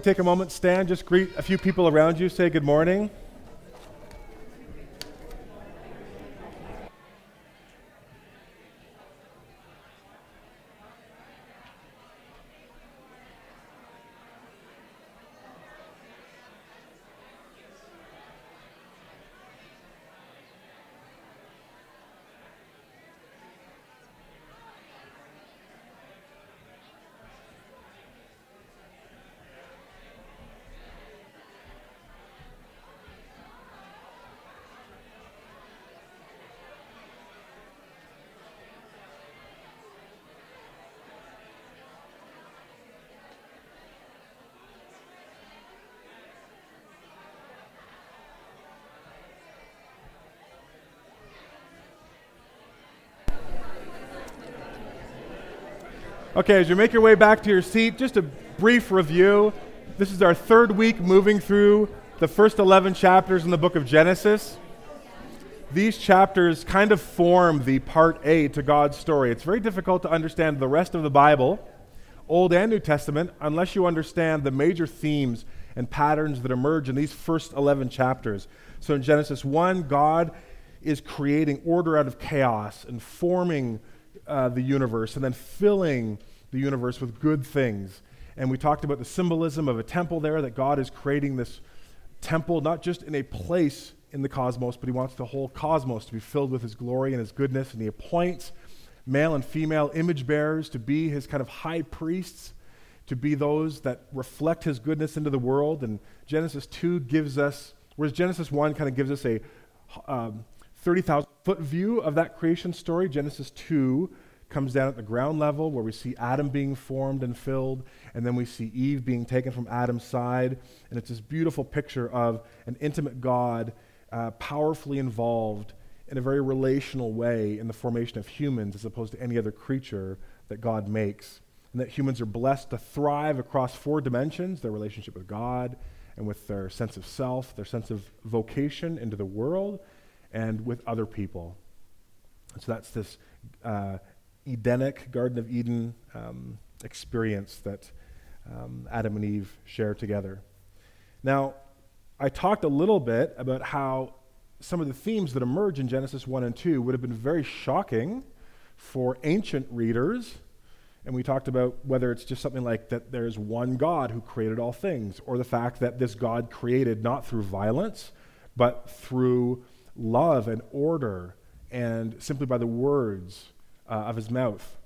Take a moment, stand, just greet a few people around you, say good morning. Okay, as you make your way back to your seat, just a brief review. This is our third week moving through the first 11 chapters in the book of Genesis. These chapters kind of form the part A to God's story. It's very difficult to understand the rest of the Bible, Old and New Testament, unless you understand the major themes and patterns that emerge in these first 11 chapters. So in Genesis 1, God is creating order out of chaos and forming uh, the universe and then filling the universe with good things. And we talked about the symbolism of a temple there, that God is creating this temple not just in a place in the cosmos, but He wants the whole cosmos to be filled with His glory and His goodness. And He appoints male and female image bearers to be His kind of high priests, to be those that reflect His goodness into the world. And Genesis 2 gives us, whereas Genesis 1 kind of gives us a um, 30,000 foot view of that creation story. Genesis 2 comes down at the ground level where we see Adam being formed and filled, and then we see Eve being taken from Adam's side. And it's this beautiful picture of an intimate God uh, powerfully involved in a very relational way in the formation of humans as opposed to any other creature that God makes. And that humans are blessed to thrive across four dimensions their relationship with God and with their sense of self, their sense of vocation into the world, and with other people. And so that's this uh, Edenic Garden of Eden um, experience that um, Adam and Eve share together. Now, I talked a little bit about how some of the themes that emerge in Genesis 1 and 2 would have been very shocking for ancient readers. And we talked about whether it's just something like that there's one God who created all things, or the fact that this God created not through violence, but through love and order and simply by the words uh, of his mouth.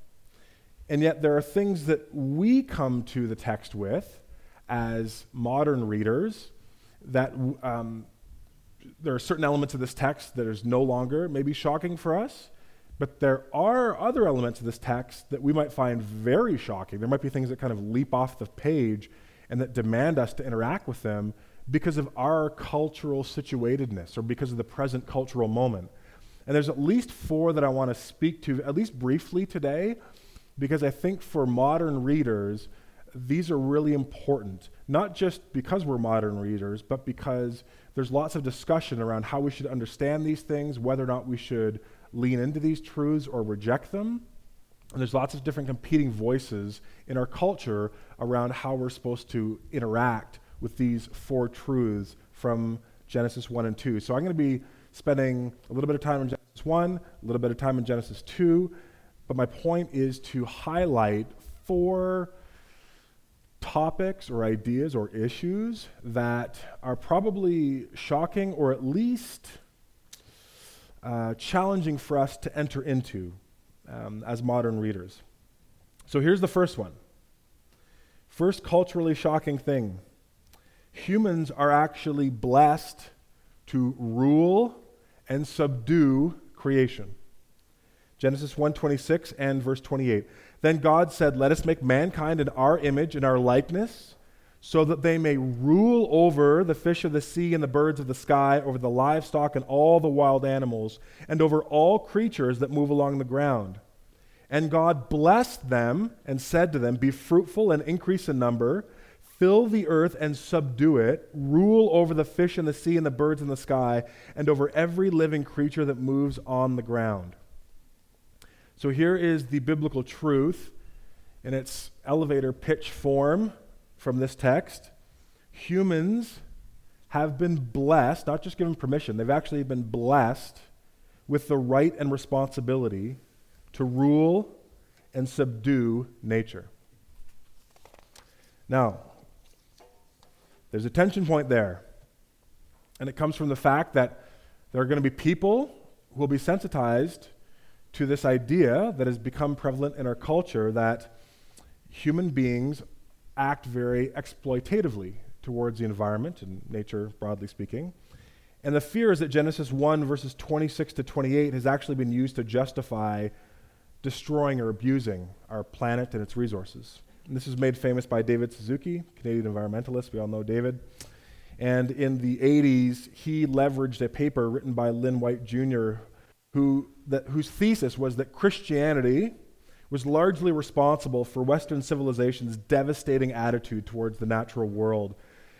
And yet, there are things that we come to the text with as modern readers that um, there are certain elements of this text that is no longer maybe shocking for us, but there are other elements of this text that we might find very shocking. There might be things that kind of leap off the page and that demand us to interact with them because of our cultural situatedness or because of the present cultural moment. And there's at least four that I want to speak to, at least briefly today, because I think for modern readers, these are really important. Not just because we're modern readers, but because there's lots of discussion around how we should understand these things, whether or not we should lean into these truths or reject them. And there's lots of different competing voices in our culture around how we're supposed to interact with these four truths from Genesis 1 and 2. So I'm going to be spending a little bit of time in Genesis 1, a little bit of time in Genesis 2, but my point is to highlight four topics or ideas or issues that are probably shocking or at least uh, challenging for us to enter into um, as modern readers. So here's the first one. First culturally shocking thing humans are actually blessed to rule and subdue creation. Genesis 1:26 and verse 28. Then God said, "Let us make mankind in our image and our likeness, so that they may rule over the fish of the sea and the birds of the sky, over the livestock and all the wild animals, and over all creatures that move along the ground." And God blessed them and said to them, "Be fruitful and increase in number." Fill the earth and subdue it, rule over the fish in the sea and the birds in the sky, and over every living creature that moves on the ground. So here is the biblical truth in its elevator pitch form from this text. humans have been blessed, not just given permission, they've actually been blessed with the right and responsibility to rule and subdue nature. Now, there's a tension point there. And it comes from the fact that there are going to be people who will be sensitized to this idea that has become prevalent in our culture that human beings act very exploitatively towards the environment and nature, broadly speaking. And the fear is that Genesis 1, verses 26 to 28, has actually been used to justify destroying or abusing our planet and its resources. This is made famous by David Suzuki, Canadian environmentalist. We all know David. And in the 80s, he leveraged a paper written by Lynn White Jr., who, that, whose thesis was that Christianity was largely responsible for Western civilization's devastating attitude towards the natural world.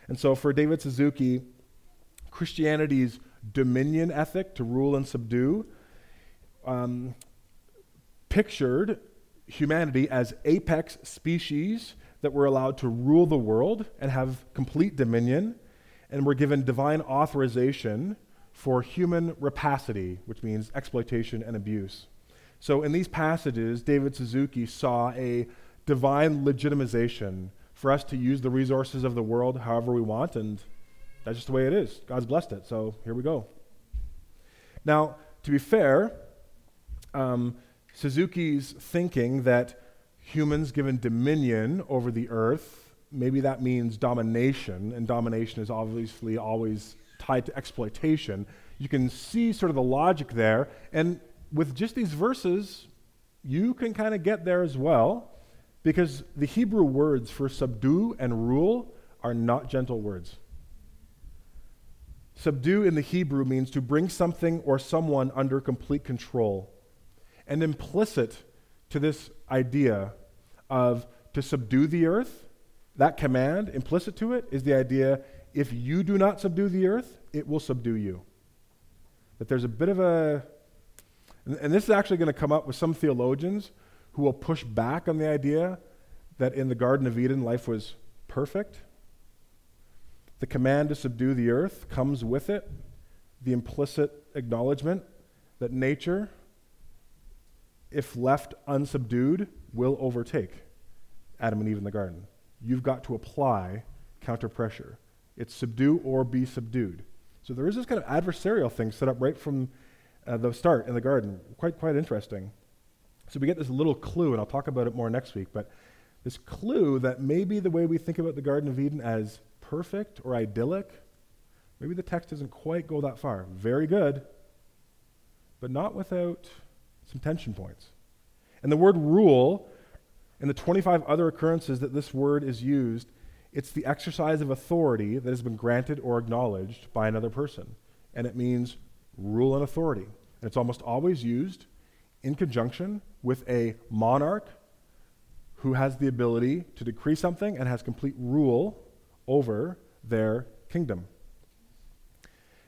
And so for David Suzuki, Christianity's dominion ethic to rule and subdue um, pictured humanity as apex species that were allowed to rule the world and have complete dominion, and were given divine authorization for human rapacity, which means exploitation and abuse. So, in these passages, David Suzuki saw a divine legitimization for us to use the resources of the world however we want, and that's just the way it is. God's blessed it, so here we go. Now, to be fair, um, Suzuki's thinking that humans given dominion over the earth, maybe that means domination, and domination is obviously always tied to exploitation. You can see sort of the logic there, and with just these verses, you can kind of get there as well, because the Hebrew words for subdue and rule are not gentle words. Subdue in the Hebrew means to bring something or someone under complete control. And implicit to this idea of to subdue the earth, that command, implicit to it, is the idea if you do not subdue the earth, it will subdue you. That there's a bit of a and, this is actually going to come up with some theologians who will push back on the idea that in the Garden of Eden life was perfect. The command to subdue the earth comes with it the implicit acknowledgement that nature, if left unsubdued, will overtake Adam and Eve in the garden. You've got to apply counter pressure. It's subdue or be subdued. So there is this kind of adversarial thing set up right from uh, the start in the garden. Quite, quite interesting. So we get this little clue, and I'll talk about it more next week, but this clue that maybe the way we think about the Garden of Eden as perfect or idyllic, maybe the text doesn't quite go that far. Very good, but not without some tension points. And the word rule, in the 25 other occurrences that this word is used, it's the exercise of authority that has been granted or acknowledged by another person. And it means rule and authority. And it's almost always used in conjunction with a monarch who has the ability to decree something and has complete rule over their kingdom.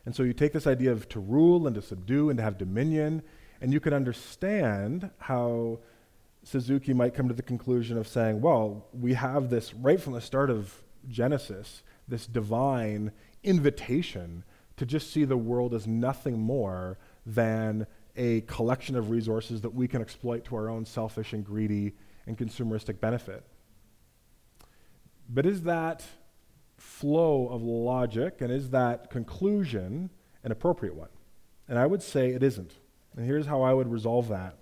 And so you take this idea of to rule and to subdue and to have dominion, and you can understand how Suzuki might come to the conclusion of saying, well, we have this right from the start of Genesis, this divine invitation to just see the world as nothing more than a collection of resources that we can exploit to our own selfish and greedy and consumeristic benefit. But is that flow of logic and is that conclusion an appropriate one? And I would say it isn't. And here's how I would resolve that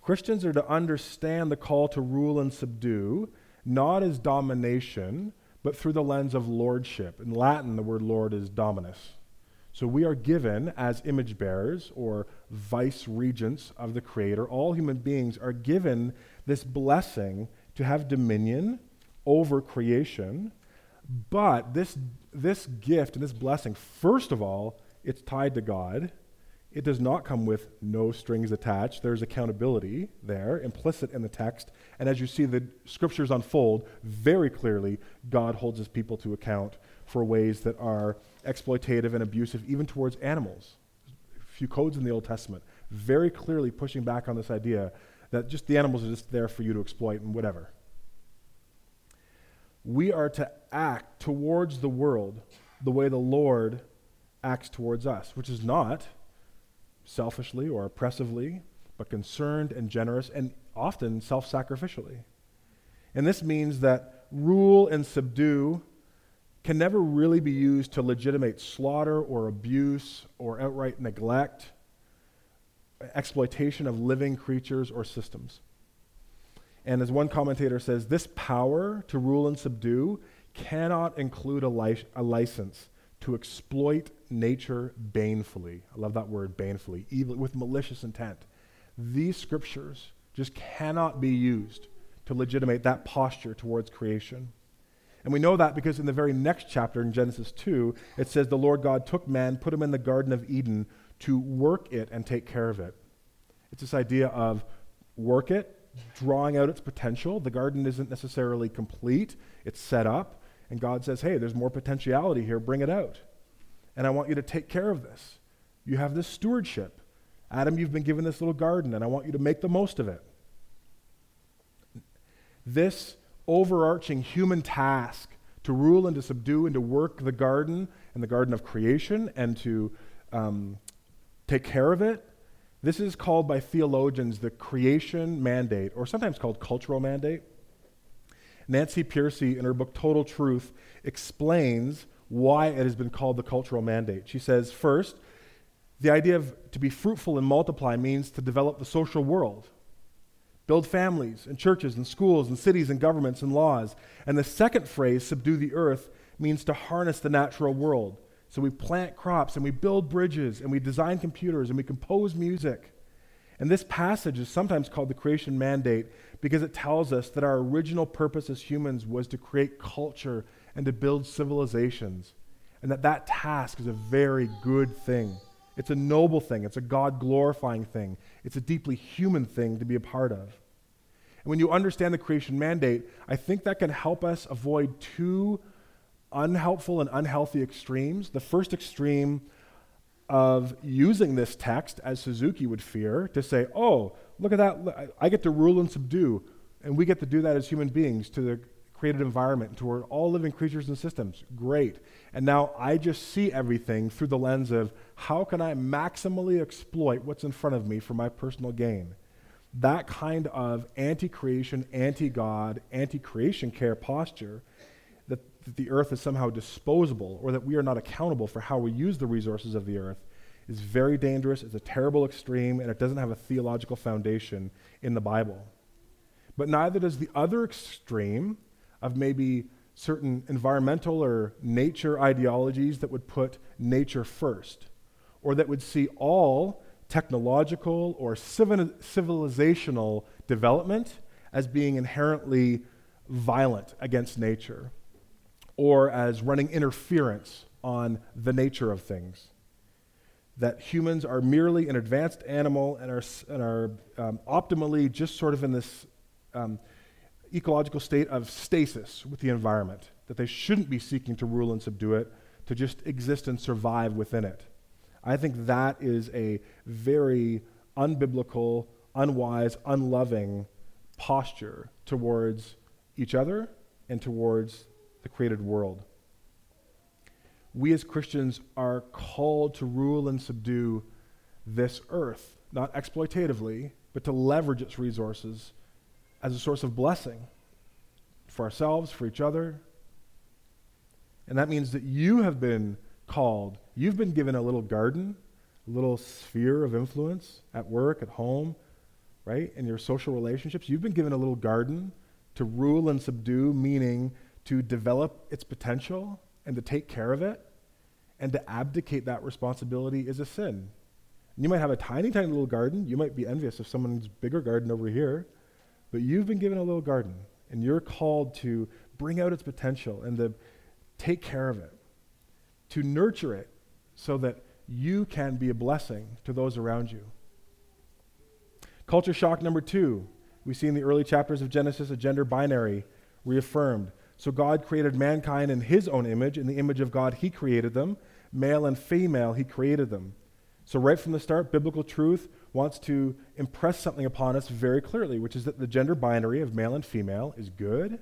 Christians are to understand the call to rule and subdue, not as domination, but through the lens of lordship. In Latin, the word lord is dominus. So we are given as image bearers or vice regents of the Creator. All human beings are given this blessing to have dominion over creation. But this, this gift and this blessing, first of all, it's tied to God. It does not come with no strings attached. There's accountability there, implicit in the text. And as you see the scriptures unfold, very clearly, God holds his people to account for ways that are exploitative and abusive, even towards animals. A few codes in the Old Testament very clearly pushing back on this idea that just the animals are just there for you to exploit and whatever. we are to act towards the world the way the Lord acts towards us, which is not selfishly or oppressively, but concerned and generous and often self sacrificially. And this means that rule and subdue can never really be used to legitimate slaughter or abuse or outright neglect, exploitation of living creatures or systems. And as one commentator says, this power to rule and subdue cannot include a, li- a license to exploit nature banefully. I love that word, banefully, evil, with malicious intent. These scriptures just cannot be used to legitimate that posture towards creation. And we know that because in the very next chapter in Genesis 2, it says the Lord God took man, put him in the Garden of Eden to work it and take care of it. It's this idea of work it, drawing out its potential. The garden isn't necessarily complete, it's set up. And God says, hey, there's more potentiality here, bring it out. And I want you to take care of this. You have this stewardship. Adam, you've been given this little garden, and I want you to make the most of it. This overarching human task to rule and to subdue and to work the garden and the garden of creation and to um, take care of it this is called by theologians the creation mandate, or sometimes called cultural mandate. Nancy Pearcey, in her book Total Truth, explains why it has been called the cultural mandate. She says, first, the idea of to be fruitful and multiply means to develop the social world, build families and churches and schools and cities and governments and laws. And the second phrase, subdue the earth, means to harness the natural world, so we plant crops and we build bridges and we design computers and we compose music. And this passage is sometimes called the creation mandate because it tells us that our original purpose as humans was to create culture and to build civilizations. And that that task is a very good thing. It's a noble thing. It's a God glorifying thing. It's a deeply human thing to be a part of. And when you understand the creation mandate, I think that can help us avoid two unhelpful and unhealthy extremes. The first extreme of using this text, as Suzuki would fear, to say, oh, look at that, I get to rule and subdue, and we get to do that as human beings to the created environment, toward all living creatures and systems. Great. And now I just see everything through the lens of how can I maximally exploit what's in front of me for my personal gain? That kind of anti creation, anti God, anti creation care posture that the earth is somehow disposable or that we are not accountable for how we use the resources of the earth is very dangerous, it's a terrible extreme, and it doesn't have a theological foundation in the Bible. But neither does the other extreme of maybe certain environmental or nature ideologies that would put nature first, or that would see all technological or civilizational development as being inherently violent against nature or as running interference on the nature of things. That humans are merely an advanced animal and are, and are um, optimally just sort of in this um, ecological state of stasis with the environment, that they shouldn't be seeking to rule and subdue it, to just exist and survive within it. I think that is a very unbiblical, unwise, unloving posture towards each other and towards the created world. We as Christians are called to rule and subdue this earth, not exploitatively, but to leverage its resources as a source of blessing for ourselves, for each other. And that means that you have been called, you've been given a little garden, a little sphere of influence at work, at home, right? In your social relationships. You've been given a little garden to rule and subdue, meaning to develop its potential and to take care of it and to abdicate that responsibility is a sin. You might have a tiny, tiny little garden. You might be envious of someone's bigger garden over here, but you've been given a little garden and you're called to bring out its potential and to take care of it, to nurture it so that you can be a blessing to those around you. Culture shock number two. We see in the early chapters of Genesis a gender binary reaffirmed. So God created mankind in his own image. In the image of God, he created them. Male and female, he created them. So, right from the start, biblical truth wants to impress something upon us very clearly, which is that the gender binary of male and female is good,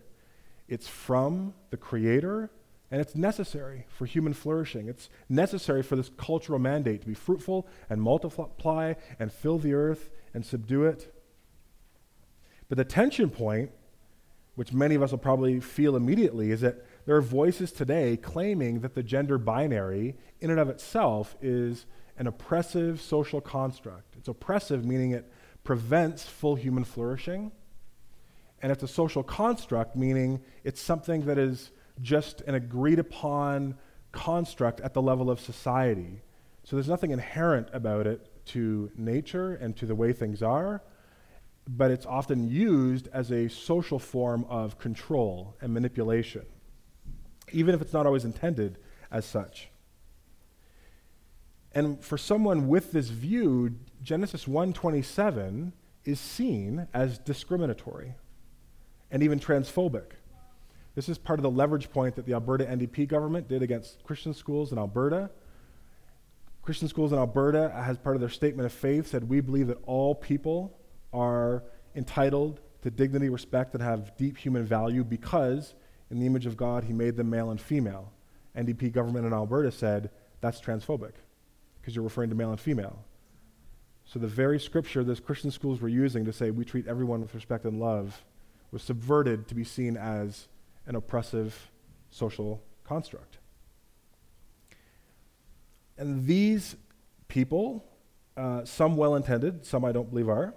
it's from the Creator, and it's necessary for human flourishing. It's necessary for this cultural mandate to be fruitful and multiply and fill the earth and subdue it. But the tension point, which many of us will probably feel immediately, is that there are voices today claiming that the gender binary, in and of itself, is an oppressive social construct. It's oppressive, meaning it prevents full human flourishing. And it's a social construct, meaning it's something that is just an agreed upon construct at the level of society. So there's nothing inherent about it to nature and to the way things are, but it's often used as a social form of control and manipulation, even if it's not always intended as such. And for someone with this view, Genesis 1:27 is seen as discriminatory and even transphobic. This is part of the leverage point that the Alberta NDP government did against Christian schools in Alberta. Christian schools in Alberta, as part of their statement of faith, said, We believe that all people are entitled to dignity, respect, and have deep human value because, in the image of God, He made them male and female. NDP government in Alberta said, That's transphobic because you're referring to male and female. So the very scripture those Christian schools were using to say we treat everyone with respect and love was subverted to be seen as an oppressive social construct. And these people, uh, some well intended, some I don't believe are,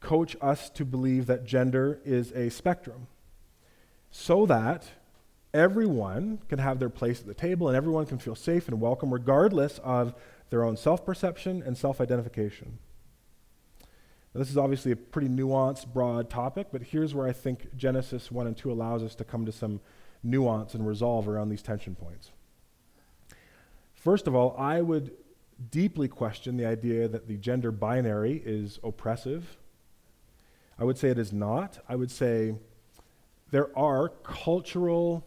coach us to believe that gender is a spectrum so that everyone can have their place at the table and everyone can feel safe and welcome regardless of their own self perception and self identification. This is obviously a pretty nuanced, broad topic, but here's where I think Genesis 1 and 2 allows us to come to some nuance and resolve around these tension points. First of all, I would deeply question the idea that the gender binary is oppressive. I would say it is not. I would say there are cultural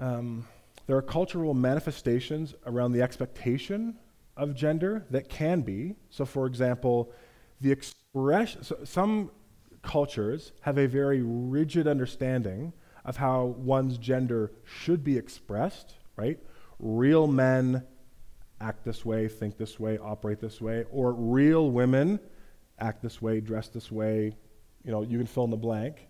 um, there are cultural manifestations around the expectation of gender that can be. So, for example, the expression, so some cultures have a very rigid understanding of how one's gender should be expressed, right? Real men act this way, think this way, operate this way, or real women act this way, dress this way. You know, you can fill in the blank.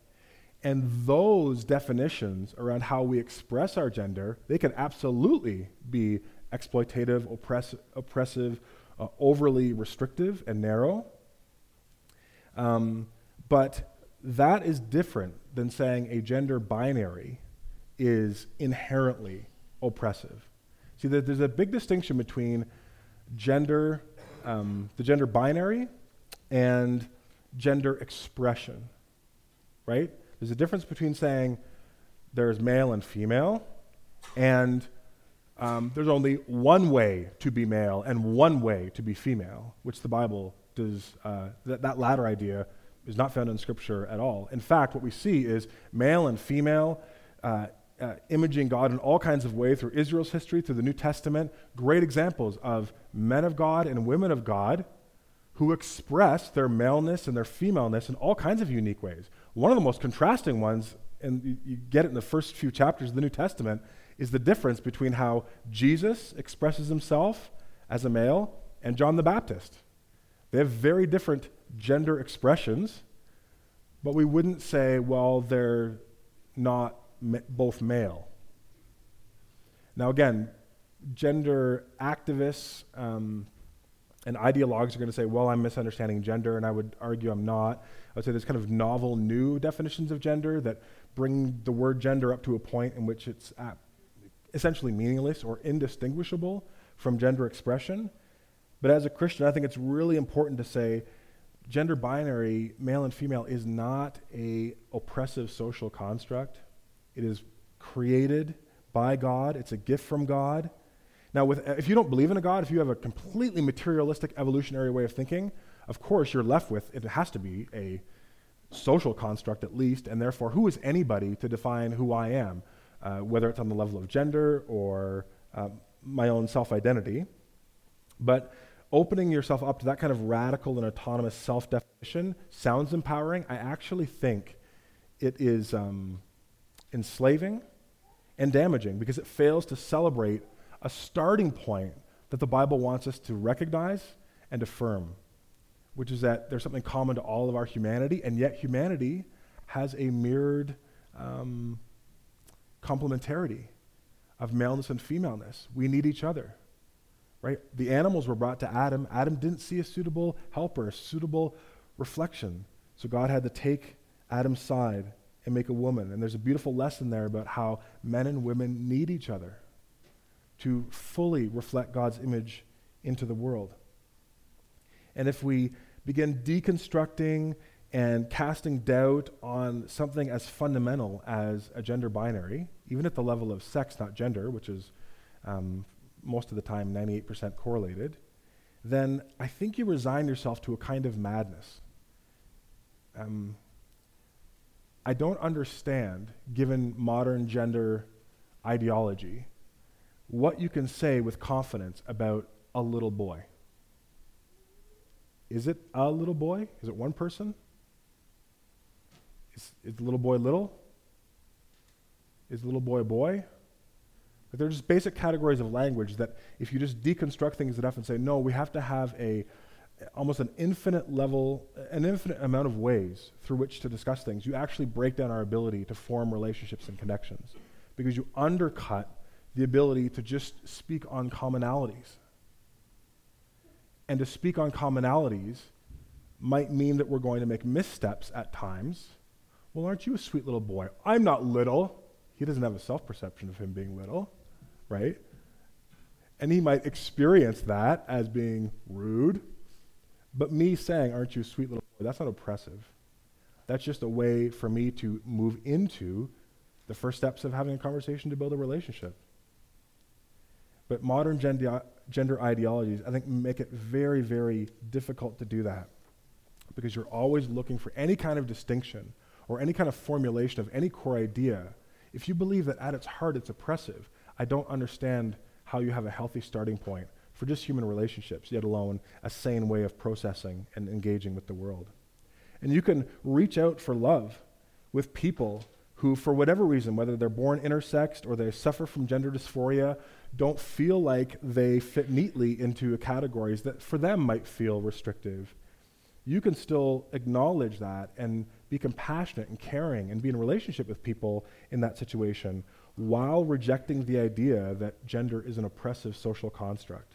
And those definitions around how we express our gender, they can absolutely be exploitative, oppress- oppressive, uh, overly restrictive, and narrow. Um, but that is different than saying a gender binary is inherently oppressive. See, there's a big distinction between gender, um, the gender binary, and gender expression, right? There's a difference between saying there's male and female, and um, there's only one way to be male and one way to be female, which the Bible does, uh, that, that latter idea is not found in Scripture at all. In fact, what we see is male and female uh, uh, imaging God in all kinds of ways through Israel's history, through the New Testament. Great examples of men of God and women of God who express their maleness and their femaleness in all kinds of unique ways. One of the most contrasting ones, and you, get it in the first few chapters of the New Testament, is the difference between how Jesus expresses himself as a male and John the Baptist. They have very different gender expressions, but we wouldn't say, well, they're not ma- both male. Now, again, gender activists um, and ideologues are going to say, well, I'm misunderstanding gender, and I would argue I'm not. I would say there's kind of novel new definitions of gender that bring the word gender up to a point in which it's essentially meaningless or indistinguishable from gender expression. But as a Christian, I think it's really important to say gender binary, male and female, is not a oppressive social construct. It is created by God. It's a gift from God. Now, with, if you don't believe in a God, if you have a completely materialistic evolutionary way of thinking, of course, you're left with it has to be a social construct at least, and therefore, who is anybody to define who I am, uh, whether it's on the level of gender or uh, my own self identity. But opening yourself up to that kind of radical and autonomous self definition sounds empowering. I actually think it is um, enslaving and damaging because it fails to celebrate a starting point that the Bible wants us to recognize and affirm, which is that there's something common to all of our humanity, and yet humanity has a mirrored um, complementarity of maleness and femaleness. We need each other. Right? The animals were brought to Adam. Adam didn't see a suitable helper, a suitable reflection. So God had to take Adam's side and make a woman. And there's a beautiful lesson there about how men and women need each other to fully reflect God's image into the world. And if we begin deconstructing and casting doubt on something as fundamental as a gender binary, even at the level of sex, not gender, which is um, most of the time 98% correlated, then I think you resign yourself to a kind of madness. Um, I don't understand, given modern gender ideology, what you can say with confidence about a little boy. Is it a little boy? Is it one person? Is, is the little boy little? Is the little boy a boy? But they're just basic categories of language that if you just deconstruct things enough and say, no, we have to have a almost an infinite level, an infinite amount of ways through which to discuss things, you actually break down our ability to form relationships and connections because you undercut the ability to just speak on commonalities. And to speak on commonalities might mean that we're going to make missteps at times well, aren't you a sweet little boy? I'm not little. He doesn't have a self perception of him being little, right? And he might experience that as being rude. But me saying, Aren't you a sweet little boy? That's not oppressive. That's just a way for me to move into the first steps of having a conversation to build a relationship. But modern gender, gender ideologies, I think, make it very, very difficult to do that because you're always looking for any kind of distinction or any kind of formulation of any core idea, if you believe that at its heart it's oppressive, I don't understand how you have a healthy starting point for just human relationships, yet alone a sane way of processing and engaging with the world. And you can reach out for love with people who, for whatever reason, whether they're born intersexed or they suffer from gender dysphoria, don't feel like they fit neatly into categories that for them might feel restrictive. You can still acknowledge that and be compassionate and caring and be in relationship with people in that situation while rejecting the idea that gender is an oppressive social construct.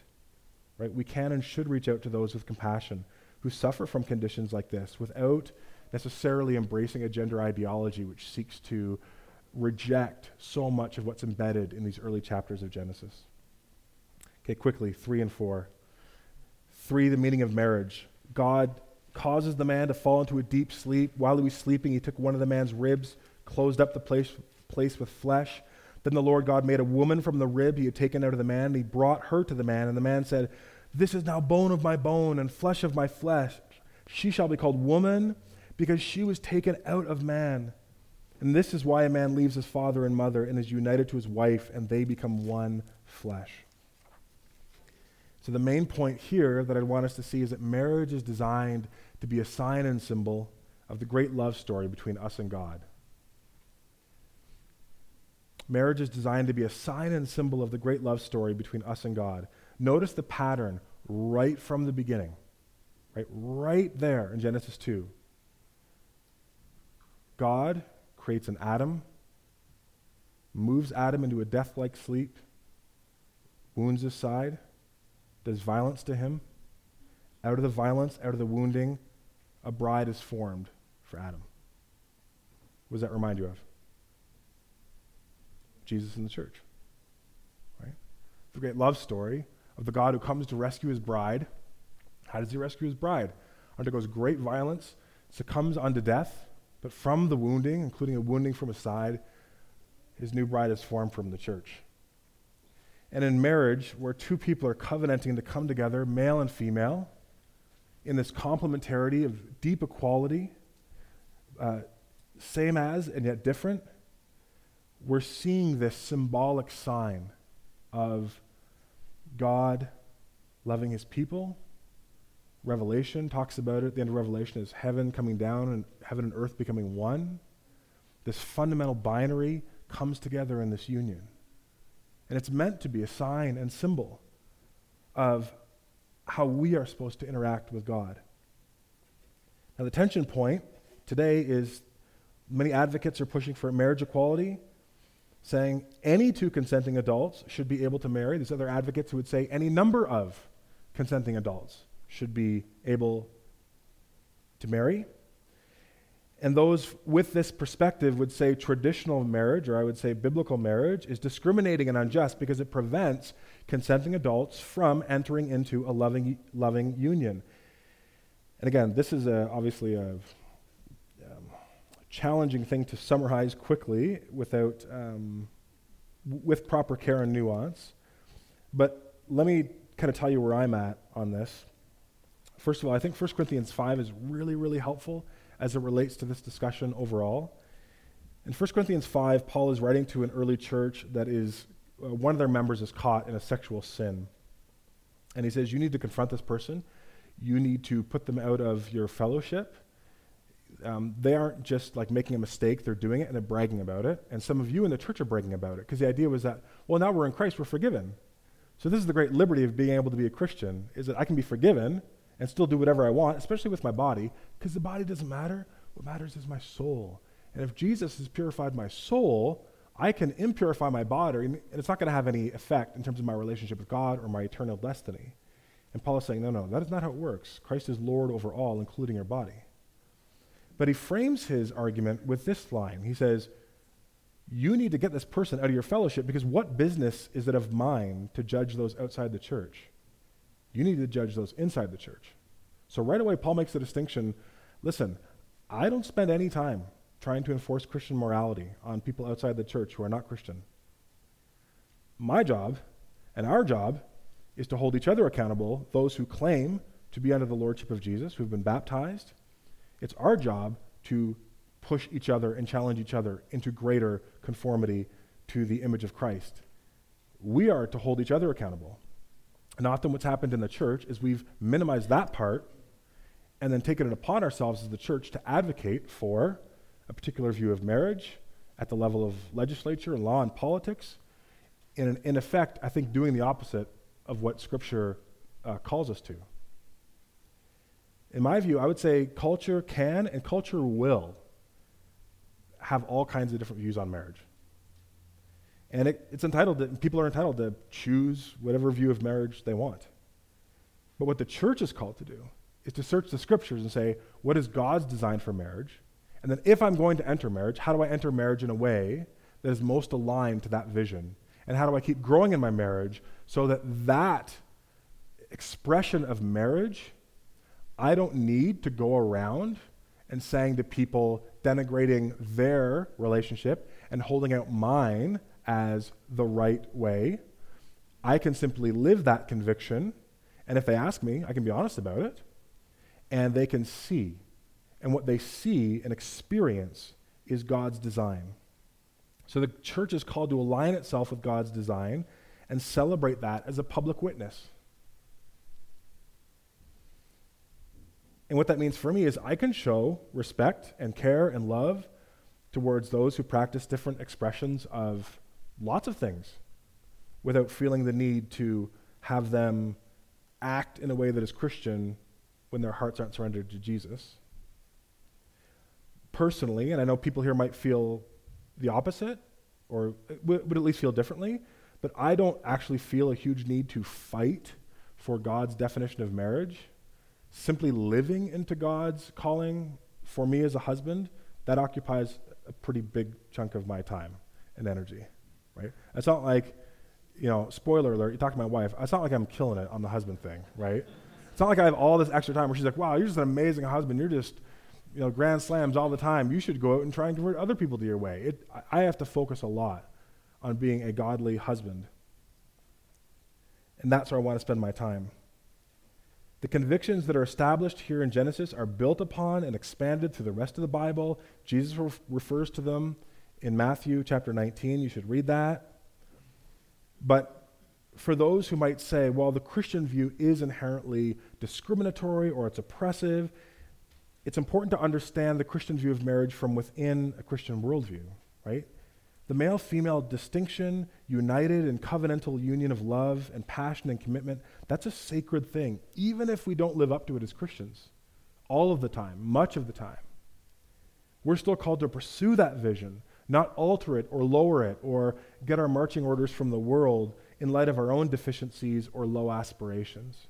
Right? We can and should reach out to those with compassion who suffer from conditions like this without necessarily embracing a gender ideology which seeks to reject so much of what's embedded in these early chapters of Genesis. Okay, quickly, three and four. Three, the meaning of marriage. God causes the man to fall into a deep sleep. While he was sleeping, he took one of the man's ribs, closed up the place, place with flesh. Then the Lord God made a woman from the rib he had taken out of the man, and he brought her to the man. And the man said, This is now bone of my bone and flesh of my flesh. She shall be called woman, because she was taken out of man. And this is why a man leaves his father and mother and is united to his wife, and they become one flesh. So, the main point here that I want us to see is that marriage is designed to be a sign and symbol of the great love story between us and God. Marriage is designed to be a sign and symbol of the great love story between us and God. Notice the pattern right from the beginning, right? Right there in Genesis 2. God creates an Adam, moves Adam into a death like sleep, wounds his side, does violence to him. Out of the violence, out of the wounding, a bride is formed for Adam. What does that remind you of? Jesus in the church. Right? The great love story of the God who comes to rescue his bride. How does he rescue his bride? Undergoes great violence, succumbs unto death, but from the wounding, including a wounding from his side, his new bride is formed from the church. And in marriage, where two people are covenanting to come together, male and female, in this complementarity of deep equality, uh, same as and yet different, we're seeing this symbolic sign of God loving his people. Revelation talks about it. The end of Revelation is heaven coming down and heaven and earth becoming one. this fundamental binary comes together in this union. And it's meant to be a sign and symbol of how we are supposed to interact with God. Now, the tension point today is many advocates are pushing for marriage equality, saying any two consenting adults should be able to marry. There's other advocates who would say any number of consenting adults should be able to marry. And those with this perspective would say traditional marriage, or I would say biblical marriage, is discriminating and unjust because it prevents consenting adults from entering into a loving, loving union. And again, this is a, obviously a um, challenging thing to summarize quickly without, um, with proper care and nuance. But let me kind of tell you where I'm at on this. First of all, I think 1 Corinthians 5 is really, really helpful as it relates to this discussion overall. In 1 Corinthians 5, Paul is writing to an early church that is, uh, one of their members is caught in a sexual sin. And he says, You need to confront this person. You need to put them out of your fellowship. Um, they aren't just like making a mistake, they're doing it and they're bragging about it. And some of you in the church are bragging about it because the idea was that, well, now we're in Christ, we're forgiven. So this is the great liberty of being able to be a Christian, is that I can be forgiven and still do whatever I want, especially with my body, because the body doesn't matter. What matters is my soul. And if Jesus has purified my soul, I can impurify my body, and it's not going to have any effect in terms of my relationship with God or my eternal destiny. And Paul is saying, no, no, that is not how it works. Christ is Lord over all, including your body. But he frames his argument with this line. He says, You need to get this person out of your fellowship because what business is it of mine to judge those outside the church? You need to judge those inside the church. So right away, Paul makes the distinction listen, I don't spend any time trying to enforce Christian morality on people outside the church who are not Christian. My job and our job is to hold each other accountable, those who claim to be under the lordship of Jesus, who've been baptized. It's our job to push each other and challenge each other into greater conformity to the image of Christ. We are to hold each other accountable. And often what's happened in the church is we've minimized that part and then taken it upon ourselves as the church to advocate for a particular view of marriage at the level of legislature law and politics. In, in effect, I think doing the opposite of what Scripture uh, calls us to. In my view, I would say culture can and culture will have all kinds of different views on marriage. And it, it's entitled to, people are entitled to choose whatever view of marriage they want. But what the church is called to do is to search the scriptures and say, what is God's design for marriage? And then if I'm going to enter marriage, how do I enter marriage in a way that is most aligned to that vision? And how do I keep growing in my marriage so that that expression of marriage, I don't need to go around and saying to people, denigrating their relationship and holding out mine as the right way. I can simply live that conviction, and if they ask me, I can be honest about it, and they can see. And what they see and experience is God's design. So the church is called to align itself with God's design and celebrate that as a public witness. And what that means for me is I can show respect and care and love towards those who practice different expressions of lots of things without feeling the need to have them act in a way that is Christian when their hearts aren't surrendered to Jesus. Personally, and I know people here might feel the opposite or would, at least feel differently, but I don't actually feel a huge need to fight for God's definition of marriage. Simply living into God's calling for me as a husband, that occupies a pretty big chunk of my time and energy right? It's not like, you know, spoiler alert, you talk to my wife, it's not like I'm killing it on the husband thing, right? It's not like I have all this extra time where she's like, wow, you're just an amazing husband. You're just, you know, grand slams all the time. You should go out and try and convert other people to your way. It, I have to focus a lot on being a godly husband. And that's where I want to spend my time. The convictions that are established here in Genesis are built upon and expanded through the rest of the Bible. Jesus re- refers to them in Matthew chapter 19. You should read that. But for those who might say, well, the Christian view is inherently discriminatory or it's oppressive, it's important to understand the Christian view of marriage from within a Christian worldview, right? The male female distinction, united in covenantal union of love and passion and commitment, that's a sacred thing, even if we don't live up to it as Christians. All of the time, much of the time. We're still called to pursue that vision, not alter it or lower it or get our marching orders from the world in light of our own deficiencies or low aspirations.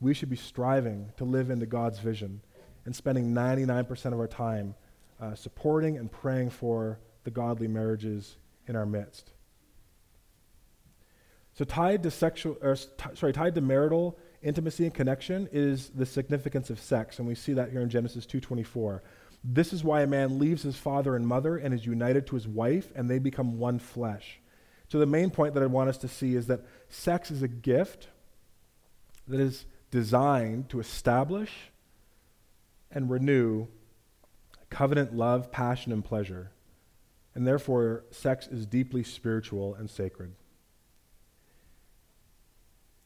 We should be striving to live into God's vision and spending 99% of our time uh, supporting and praying for the godly marriages in our midst. So tied to sexual, or, t- sorry, tied to marital intimacy and connection is the significance of sex, and we see that here in Genesis 2:24. This is why a man leaves his father and mother and is united to his wife, and they become one flesh. So, the main point that I want us to see is that sex is a gift that is designed to establish and renew covenant love, passion, and pleasure. And therefore, sex is deeply spiritual and sacred.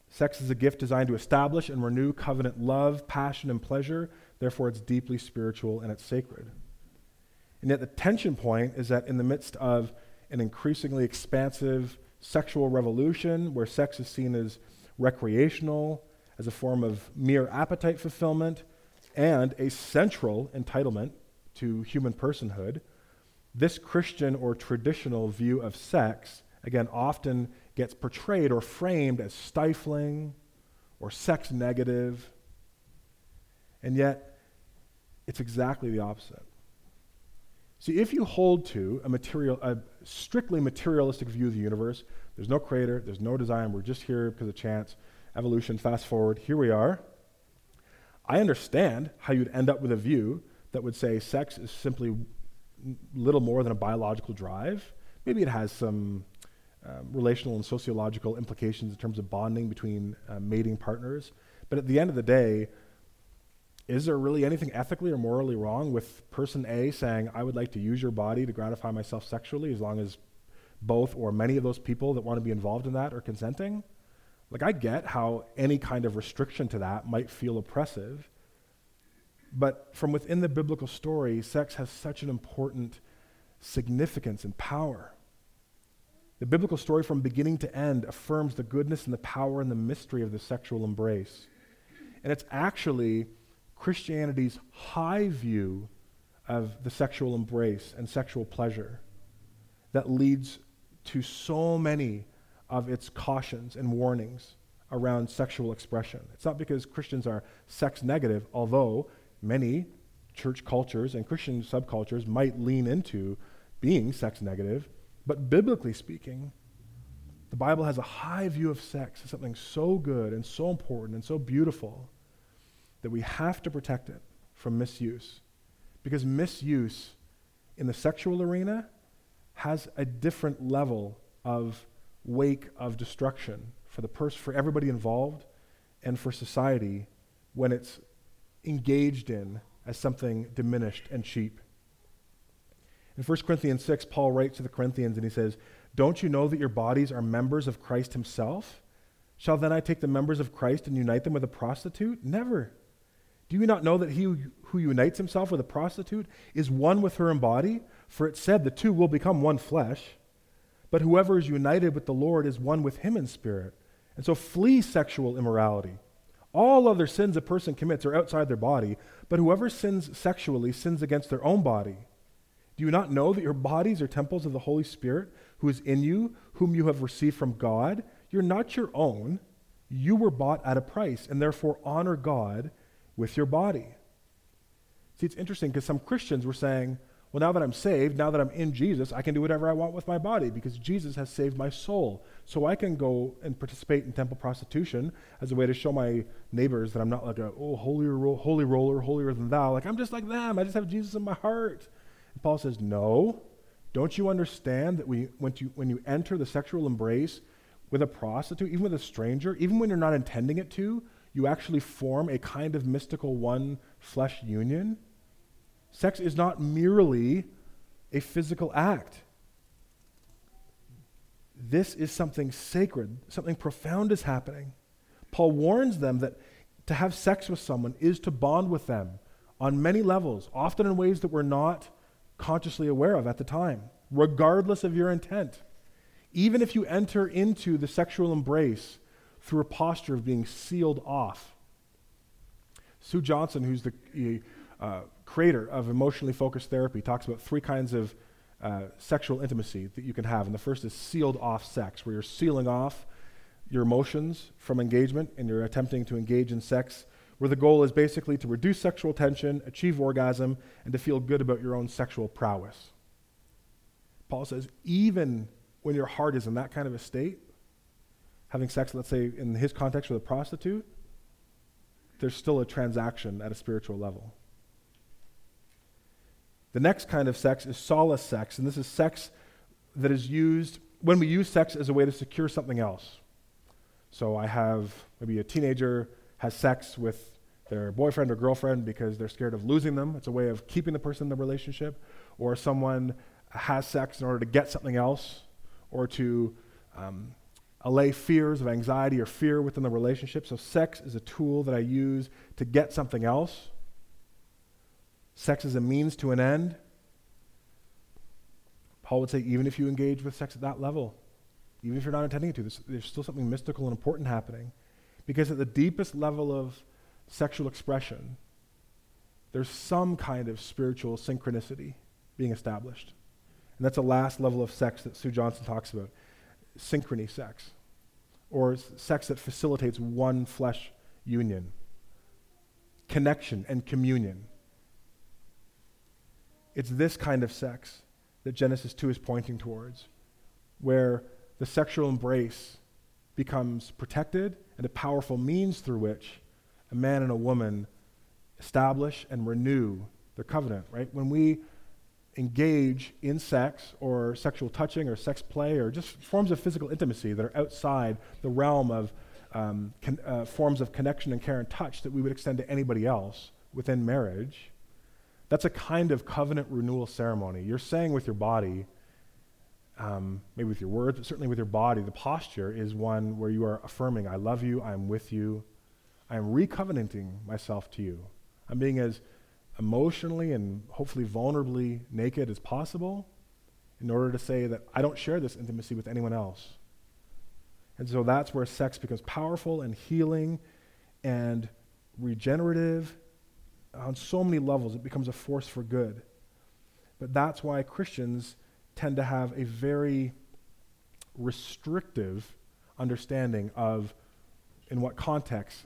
Sex is a gift designed to establish and renew covenant love, passion, and pleasure. Therefore, it's deeply spiritual and it's sacred. And yet, the tension point is that in the midst of an increasingly expansive sexual revolution where sex is seen as recreational, as a form of mere appetite fulfillment, and a central entitlement to human personhood, this Christian or traditional view of sex, again, often gets portrayed or framed as stifling or sex negative. And yet, it's exactly the opposite. See, if you hold to a, material, a strictly materialistic view of the universe, there's no creator, there's no design, we're just here because of chance, evolution, fast forward, here we are. I understand how you'd end up with a view that would say sex is simply little more than a biological drive. Maybe it has some um, relational and sociological implications in terms of bonding between uh, mating partners. But at the end of the day, is there really anything ethically or morally wrong with person A saying, I would like to use your body to gratify myself sexually as long as both or many of those people that want to be involved in that are consenting? Like, I get how any kind of restriction to that might feel oppressive. But from within the biblical story, sex has such an important significance and power. The biblical story from beginning to end affirms the goodness and the power and the mystery of the sexual embrace. And it's actually Christianity's high view of the sexual embrace and sexual pleasure that leads to so many of its cautions and warnings around sexual expression. It's not because Christians are sex negative, although many church cultures and Christian subcultures might lean into being sex negative but biblically speaking, the Bible has a high view of sex as something so good and so important and so beautiful that we have to protect it from misuse. Because misuse in the sexual arena has a different level of wake of destruction for the person for everybody involved and for society when it's engaged in as something diminished and cheap. In 1 Corinthians 6, Paul writes to the Corinthians and he says, Don't you know that your bodies are members of Christ himself? Shall then I take the members of Christ and unite them with a prostitute? Never. Do you not know that he who unites himself with a prostitute is one with her in body? For it said, The two will become one flesh. But whoever is united with the Lord is one with him in spirit. And so flee sexual immorality. All other sins a person commits are outside their body, but whoever sins sexually sins against their own body. Do you not know that your bodies are temples of the Holy Spirit who is in you, whom you have received from God? You're not your own. You were bought at a price, and therefore honor God with your body. See, it's interesting because some Christians were saying, well, now that I'm saved, now that I'm in Jesus, I can do whatever I want with my body because Jesus has saved my soul. So I can go and participate in temple prostitution as a way to show my neighbors that I'm not like a, oh, holier, holy roller, holier than thou. Like, I'm just like them. I just have Jesus in my heart. And Paul says, No. Don't you understand that we, when, you, when you enter the sexual embrace with a prostitute, even with a stranger, even when you're not intending it to, you actually form a kind of mystical one flesh union? Sex is not merely a physical act. This is something sacred, something profound is happening. Paul warns them that to have sex with someone is to bond with them on many levels, often in ways that we're not consciously aware of at the time, regardless of your intent. Even if you enter into the sexual embrace through a posture of being sealed off. Sue Johnson, who's the uh, creator of emotionally focused therapy, talks about three kinds of uh, sexual intimacy that you can have. And the first is sealed off sex, where you're sealing off your emotions from engagement and you're attempting to engage in sex, where the goal is basically to reduce sexual tension, achieve orgasm, and to feel good about your own sexual prowess. Paul says, even when your heart is in that kind of a state, having sex, let's say in his context with a prostitute, there's still a transaction at a spiritual level. The next kind of sex is solace sex, and this is sex that is used when we use sex as a way to secure something else. So I have maybe a teenager has sex with their boyfriend or girlfriend because they're scared of losing them. It's a way of keeping the person in the relationship. Or someone has sex in order to get something else or to um, allay fears of anxiety or fear within the relationship. So, sex is a tool that I use to get something else. Sex is a means to an end. Paul would say, even if you engage with sex at that level, even if you're not intending to, there's, there's still something mystical and important happening. Because at the deepest level of sexual expression, there's some kind of spiritual synchronicity being established. And that's the last level of sex that Sue Johnson talks about synchrony sex, or sex that facilitates one flesh union, connection, and communion. It's this kind of sex that Genesis 2 is pointing towards, where the sexual embrace becomes protected and a powerful means through which a man and a woman establish and renew their covenant, right? When we engage in sex or sexual touching or sex play or just forms of physical intimacy that are outside the realm of um, con- uh, forms of connection and care and touch that we would extend to anybody else within marriage, that's a kind of covenant renewal ceremony. You're saying with your body, um, maybe with your words, but certainly with your body, the posture is one where you are affirming, I love you, I am with you, I am recovenanting myself to you. I'm being as emotionally and hopefully vulnerably naked as possible in order to say that I don't share this intimacy with anyone else. And so that's where sex becomes powerful and healing and regenerative on so many levels, it becomes a force for good. But that's why Christians tend to have a very restrictive understanding of in what context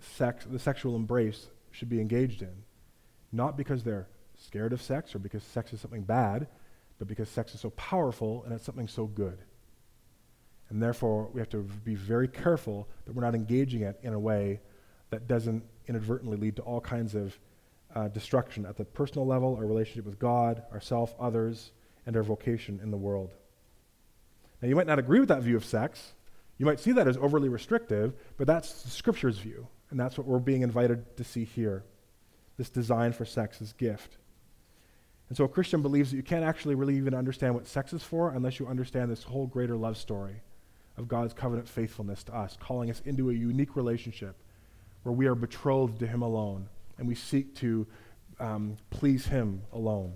sex, the sexual embrace should be engaged in. Not because they're scared of sex or because sex is something bad, but because sex is so powerful and it's something so good. And therefore, we have to be very careful that we're not engaging it in a way that doesn't inadvertently lead to all kinds of uh, destruction at the personal level, our relationship with God, ourself, others, and our vocation in the world. Now, you might not agree with that view of sex. You might see that as overly restrictive, but that's the Scripture's view, and that's what we're being invited to see here this design for sex, this gift. And so a Christian believes that you can't actually really even understand what sex is for unless you understand this whole greater love story of God's covenant faithfulness to us, calling us into a unique relationship where we are betrothed to Him alone and we seek to um, please Him alone.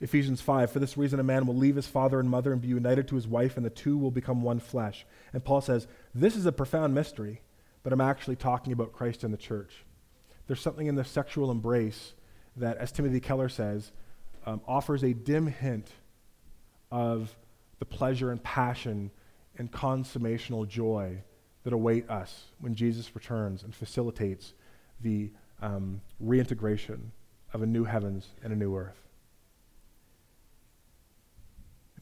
Ephesians 5 For this reason, a man will leave his father and mother and be united to his wife, and the two will become one flesh. And Paul says, This is a profound mystery, but I'm actually talking about Christ and the church. There's something in the sexual embrace that, as Timothy Keller says, um, offers a dim hint of the pleasure and passion and consummational joy that await us when Jesus returns and facilitates the um, reintegration of a new heavens and a new earth.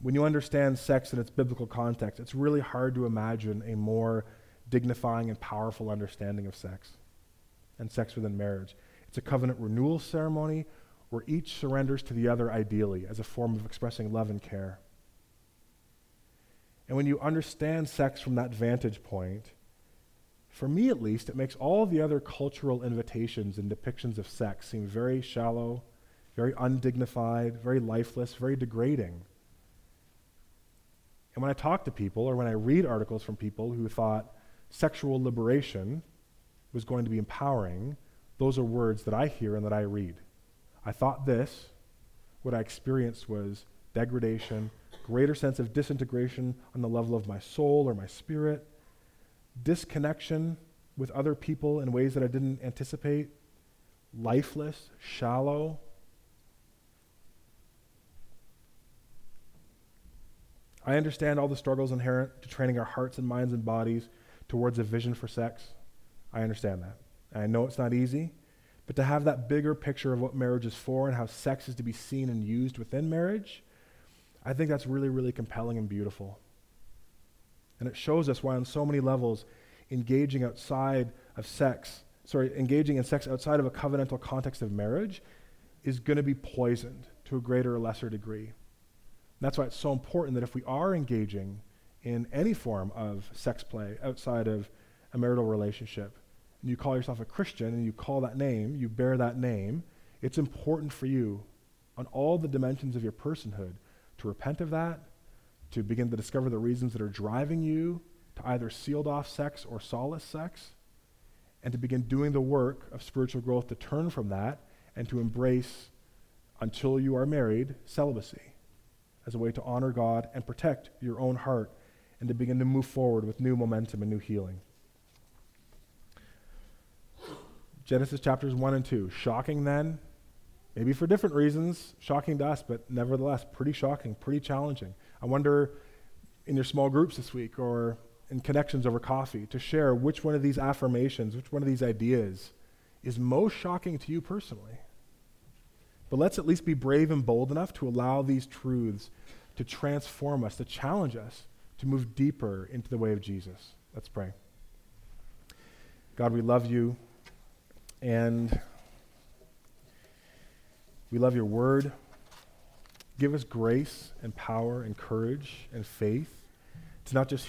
When you understand sex in its biblical context, it's really hard to imagine a more dignifying and powerful understanding of sex and sex within marriage. It's a covenant renewal ceremony where each surrenders to the other ideally as a form of expressing love and care. And when you understand sex from that vantage point, for me at least, it makes all the other cultural invitations and depictions of sex seem very shallow, very undignified, very lifeless, very degrading. And when I talk to people or when I read articles from people who thought sexual liberation was going to be empowering, those are words that I hear and that I read. I thought this. What I experienced was degradation, greater sense of disintegration on the level of my soul or my spirit, disconnection with other people in ways that I didn't anticipate, lifeless, shallow. I understand all the struggles inherent to training our hearts and minds and bodies towards a vision for sex. I understand that. I know it's not easy, but to have that bigger picture of what marriage is for and how sex is to be seen and used within marriage, I think that's really, really compelling and beautiful. And it shows us why, on so many levels, engaging outside of sex, sorry, engaging in sex outside of a covenantal context of marriage is going to be poisoned to a greater or lesser degree. And that's why it's so important that if we are engaging in any form of sex play outside of a marital relationship, and you call yourself a Christian and you call that name, you bear that name, it's important for you on all the dimensions of your personhood to repent of that, to begin to discover the reasons that are driving you to either sealed off sex or solace sex, and to begin doing the work of spiritual growth to turn from that and to embrace, until you are married, celibacy as a way to honor God and protect your own heart and to begin to move forward with new momentum and new healing. Genesis chapters 1 and 2. Shocking then, maybe for different reasons, shocking to us, but nevertheless, pretty shocking, pretty challenging. I wonder in your small groups this week or in connections over coffee to share which one of these affirmations, which one of these ideas is most shocking to you personally. But let's at least be brave and bold enough to allow these truths to transform us, to challenge us, to move deeper into the way of Jesus. Let's pray. God, we love you. And we love your word. Give us grace and power and courage and faith to not just